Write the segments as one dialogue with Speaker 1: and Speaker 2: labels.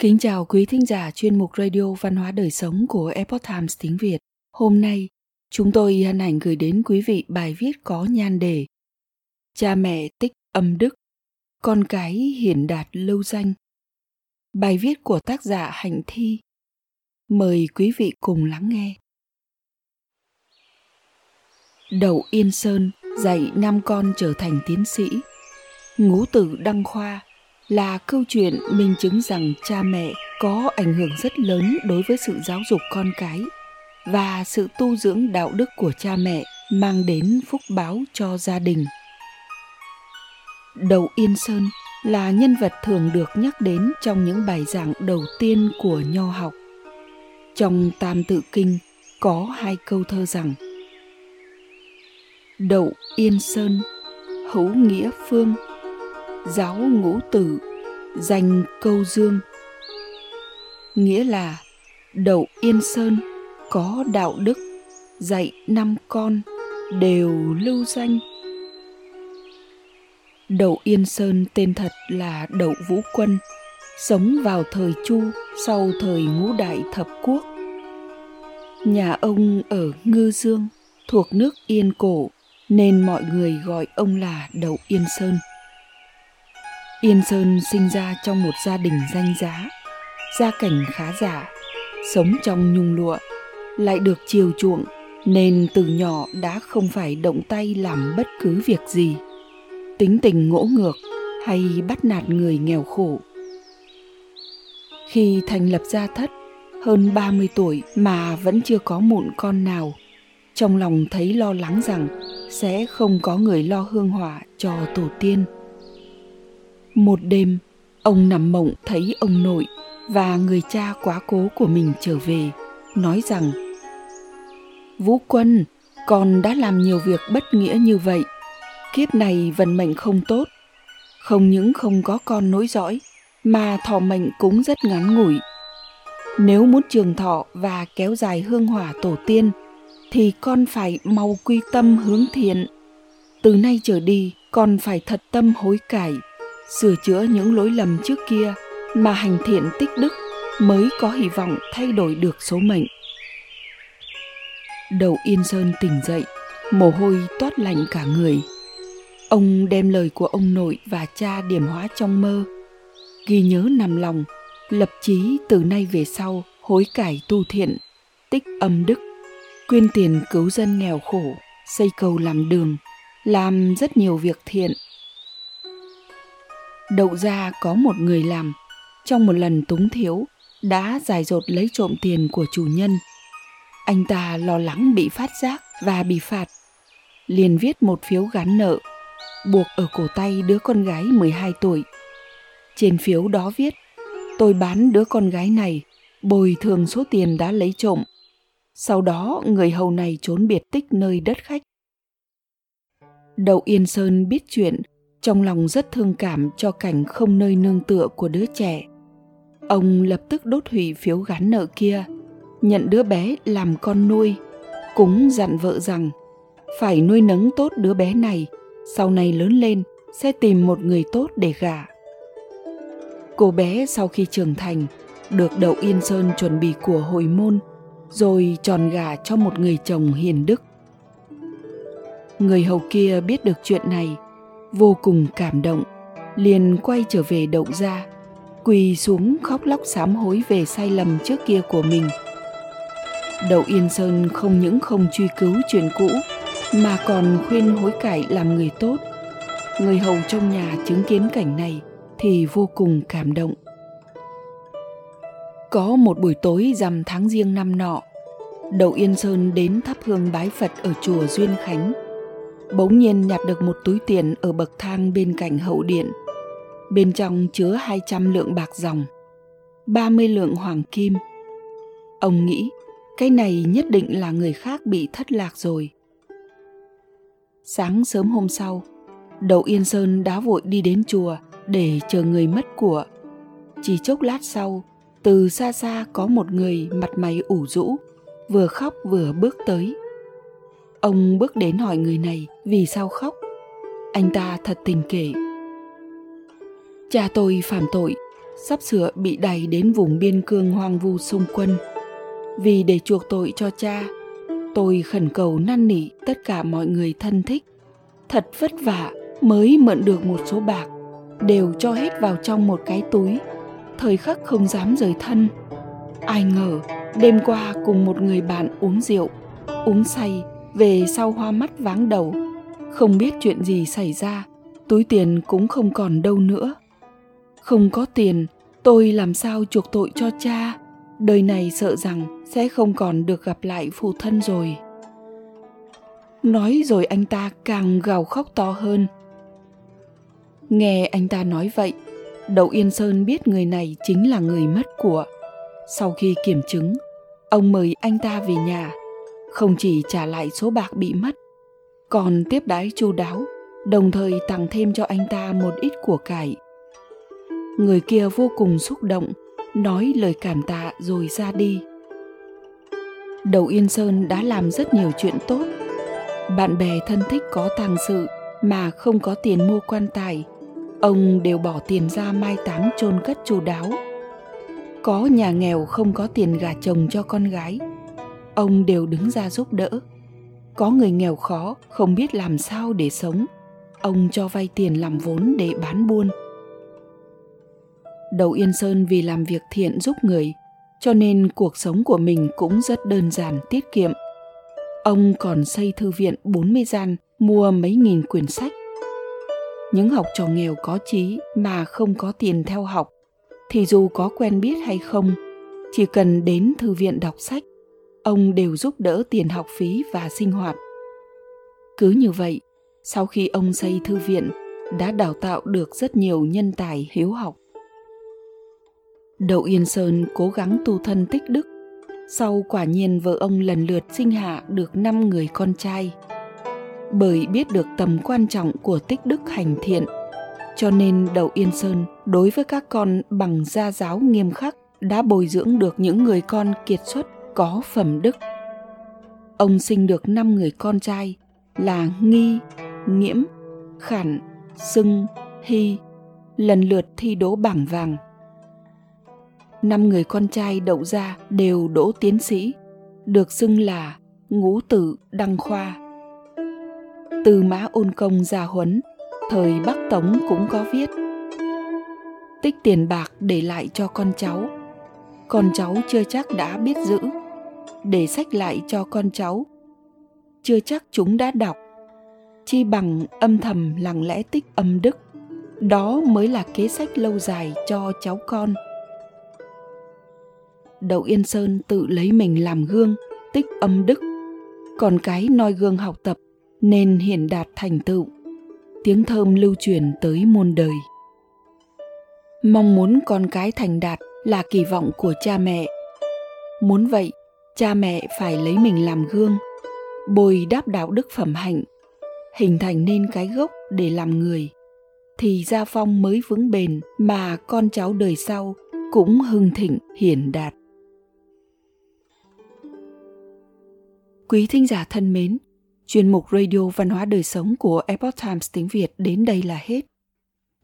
Speaker 1: Kính chào quý thính giả chuyên mục Radio Văn hóa Đời Sống của Epoch Times tiếng Việt. Hôm nay, chúng tôi hân hạnh gửi đến quý vị bài viết có nhan đề Cha mẹ tích âm đức, con cái hiển đạt lâu danh. Bài viết của tác giả Hạnh Thi. Mời quý vị cùng lắng nghe. Đậu Yên Sơn dạy năm con trở thành tiến sĩ. Ngũ tử Đăng Khoa là câu chuyện minh chứng rằng cha mẹ có ảnh hưởng rất lớn đối với sự giáo dục con cái và sự tu dưỡng đạo đức của cha mẹ mang đến phúc báo cho gia đình. Đầu Yên Sơn là nhân vật thường được nhắc đến trong những bài giảng đầu tiên của nho học. Trong Tam Tự Kinh có hai câu thơ rằng Đậu Yên Sơn, hữu nghĩa phương, giáo ngũ tử danh câu dương. Nghĩa là đậu yên sơn có đạo đức dạy năm con đều lưu danh. Đậu yên sơn tên thật là đậu vũ quân, sống vào thời chu sau thời ngũ đại thập quốc. Nhà ông ở ngư dương, thuộc nước yên cổ, nên mọi người gọi ông là đậu yên sơn. Yên Sơn sinh ra trong một gia đình danh giá, gia cảnh khá giả, sống trong nhung lụa, lại được chiều chuộng nên từ nhỏ đã không phải động tay làm bất cứ việc gì. Tính tình ngỗ ngược hay bắt nạt người nghèo khổ. Khi thành lập gia thất, hơn 30 tuổi mà vẫn chưa có mụn con nào, trong lòng thấy lo lắng rằng sẽ không có người lo hương hỏa cho tổ tiên. Một đêm, ông nằm mộng thấy ông nội và người cha quá cố của mình trở về, nói rằng Vũ Quân, con đã làm nhiều việc bất nghĩa như vậy. Kiếp này vận mệnh không tốt. Không những không có con nối dõi, mà thọ mệnh cũng rất ngắn ngủi. Nếu muốn trường thọ và kéo dài hương hỏa tổ tiên, thì con phải mau quy tâm hướng thiện. Từ nay trở đi, con phải thật tâm hối cải, sửa chữa những lỗi lầm trước kia mà hành thiện tích đức mới có hy vọng thay đổi được số mệnh. Đầu Yên Sơn tỉnh dậy, mồ hôi toát lạnh cả người. Ông đem lời của ông nội và cha điểm hóa trong mơ, ghi nhớ nằm lòng, lập chí từ nay về sau hối cải tu thiện, tích âm đức, quyên tiền cứu dân nghèo khổ, xây cầu làm đường, làm rất nhiều việc thiện đậu ra có một người làm trong một lần túng thiếu đã giải dột lấy trộm tiền của chủ nhân anh ta lo lắng bị phát giác và bị phạt liền viết một phiếu gắn nợ buộc ở cổ tay đứa con gái 12 tuổi. Trên phiếu đó viết, tôi bán đứa con gái này, bồi thường số tiền đã lấy trộm. Sau đó người hầu này trốn biệt tích nơi đất khách. Đậu Yên Sơn biết chuyện trong lòng rất thương cảm cho cảnh không nơi nương tựa của đứa trẻ. Ông lập tức đốt hủy phiếu gán nợ kia, nhận đứa bé làm con nuôi, cũng dặn vợ rằng, phải nuôi nấng tốt đứa bé này, sau này lớn lên sẽ tìm một người tốt để gả. Cô bé sau khi trưởng thành, được đậu yên sơn chuẩn bị của hồi môn, rồi tròn gả cho một người chồng hiền đức. Người hầu kia biết được chuyện này vô cùng cảm động, liền quay trở về đậu ra quỳ xuống khóc lóc sám hối về sai lầm trước kia của mình. Đậu yên sơn không những không truy cứu chuyện cũ, mà còn khuyên hối cải làm người tốt. Người hầu trong nhà chứng kiến cảnh này thì vô cùng cảm động. Có một buổi tối rằm tháng riêng năm nọ, đậu yên sơn đến thắp hương bái phật ở chùa duyên khánh bỗng nhiên nhặt được một túi tiền ở bậc thang bên cạnh hậu điện. Bên trong chứa 200 lượng bạc dòng, 30 lượng hoàng kim. Ông nghĩ cái này nhất định là người khác bị thất lạc rồi. Sáng sớm hôm sau, Đậu Yên Sơn đã vội đi đến chùa để chờ người mất của. Chỉ chốc lát sau, từ xa xa có một người mặt mày ủ rũ, vừa khóc vừa bước tới. Ông bước đến hỏi người này vì sao khóc. Anh ta thật tình kể. Cha tôi phạm tội, sắp sửa bị đẩy đến vùng biên cương hoang vu xung quân. Vì để chuộc tội cho cha, tôi khẩn cầu năn nỉ tất cả mọi người thân thích. Thật vất vả mới mượn được một số bạc, đều cho hết vào trong một cái túi. Thời khắc không dám rời thân. Ai ngờ, đêm qua cùng một người bạn uống rượu, uống say, về sau hoa mắt váng đầu. Không biết chuyện gì xảy ra, túi tiền cũng không còn đâu nữa. Không có tiền tôi làm sao chuộc tội cho cha? Đời này sợ rằng sẽ không còn được gặp lại phụ thân rồi. Nói rồi anh ta càng gào khóc to hơn. Nghe anh ta nói vậy đậu yên sơn biết người này chính là người mất của. Sau khi kiểm chứng ông mời anh ta về nhà không chỉ trả lại số bạc bị mất, còn tiếp đái chu đáo, đồng thời tặng thêm cho anh ta một ít của cải. Người kia vô cùng xúc động, nói lời cảm tạ rồi ra đi. Đầu yên sơn đã làm rất nhiều chuyện tốt. Bạn bè thân thích có tàng sự mà không có tiền mua quan tài, ông đều bỏ tiền ra mai táng chôn cất chu đáo. Có nhà nghèo không có tiền gả chồng cho con gái ông đều đứng ra giúp đỡ có người nghèo khó không biết làm sao để sống ông cho vay tiền làm vốn để bán buôn Đầu Yên Sơn vì làm việc thiện giúp người, cho nên cuộc sống của mình cũng rất đơn giản tiết kiệm. Ông còn xây thư viện 40 gian, mua mấy nghìn quyển sách. Những học trò nghèo có trí mà không có tiền theo học, thì dù có quen biết hay không, chỉ cần đến thư viện đọc sách, ông đều giúp đỡ tiền học phí và sinh hoạt. Cứ như vậy, sau khi ông xây thư viện, đã đào tạo được rất nhiều nhân tài hiếu học. Đậu Yên Sơn cố gắng tu thân tích đức. Sau quả nhiên vợ ông lần lượt sinh hạ được 5 người con trai. Bởi biết được tầm quan trọng của tích đức hành thiện, cho nên Đậu Yên Sơn đối với các con bằng gia giáo nghiêm khắc đã bồi dưỡng được những người con kiệt xuất có phẩm đức. Ông sinh được 5 người con trai là Nghi, Nghiễm, Khản, Sưng, Hy, lần lượt thi đỗ bảng vàng – năm người con trai đậu ra đều đỗ tiến sĩ, được xưng là ngũ tử đăng khoa. Từ mã ôn công gia huấn, thời Bắc Tống cũng có viết. Tích tiền bạc để lại cho con cháu, con cháu chưa chắc đã biết giữ, để sách lại cho con cháu, chưa chắc chúng đã đọc, chi bằng âm thầm lặng lẽ tích âm đức, đó mới là kế sách lâu dài cho cháu con Đậu Yên Sơn tự lấy mình làm gương, tích âm đức. Còn cái noi gương học tập nên hiện đạt thành tựu. Tiếng thơm lưu truyền tới muôn đời. Mong muốn con cái thành đạt là kỳ vọng của cha mẹ. Muốn vậy, cha mẹ phải lấy mình làm gương, bồi đáp đạo đức phẩm hạnh, hình thành nên cái gốc để làm người thì gia phong mới vững bền mà con cháu đời sau cũng hưng thịnh hiển đạt Quý thính giả thân mến, chuyên mục Radio Văn hóa Đời Sống của Epoch Times tiếng Việt đến đây là hết.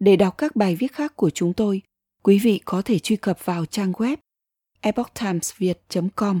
Speaker 1: Để đọc các bài viết khác của chúng tôi, quý vị có thể truy cập vào trang web epochtimesviet.com.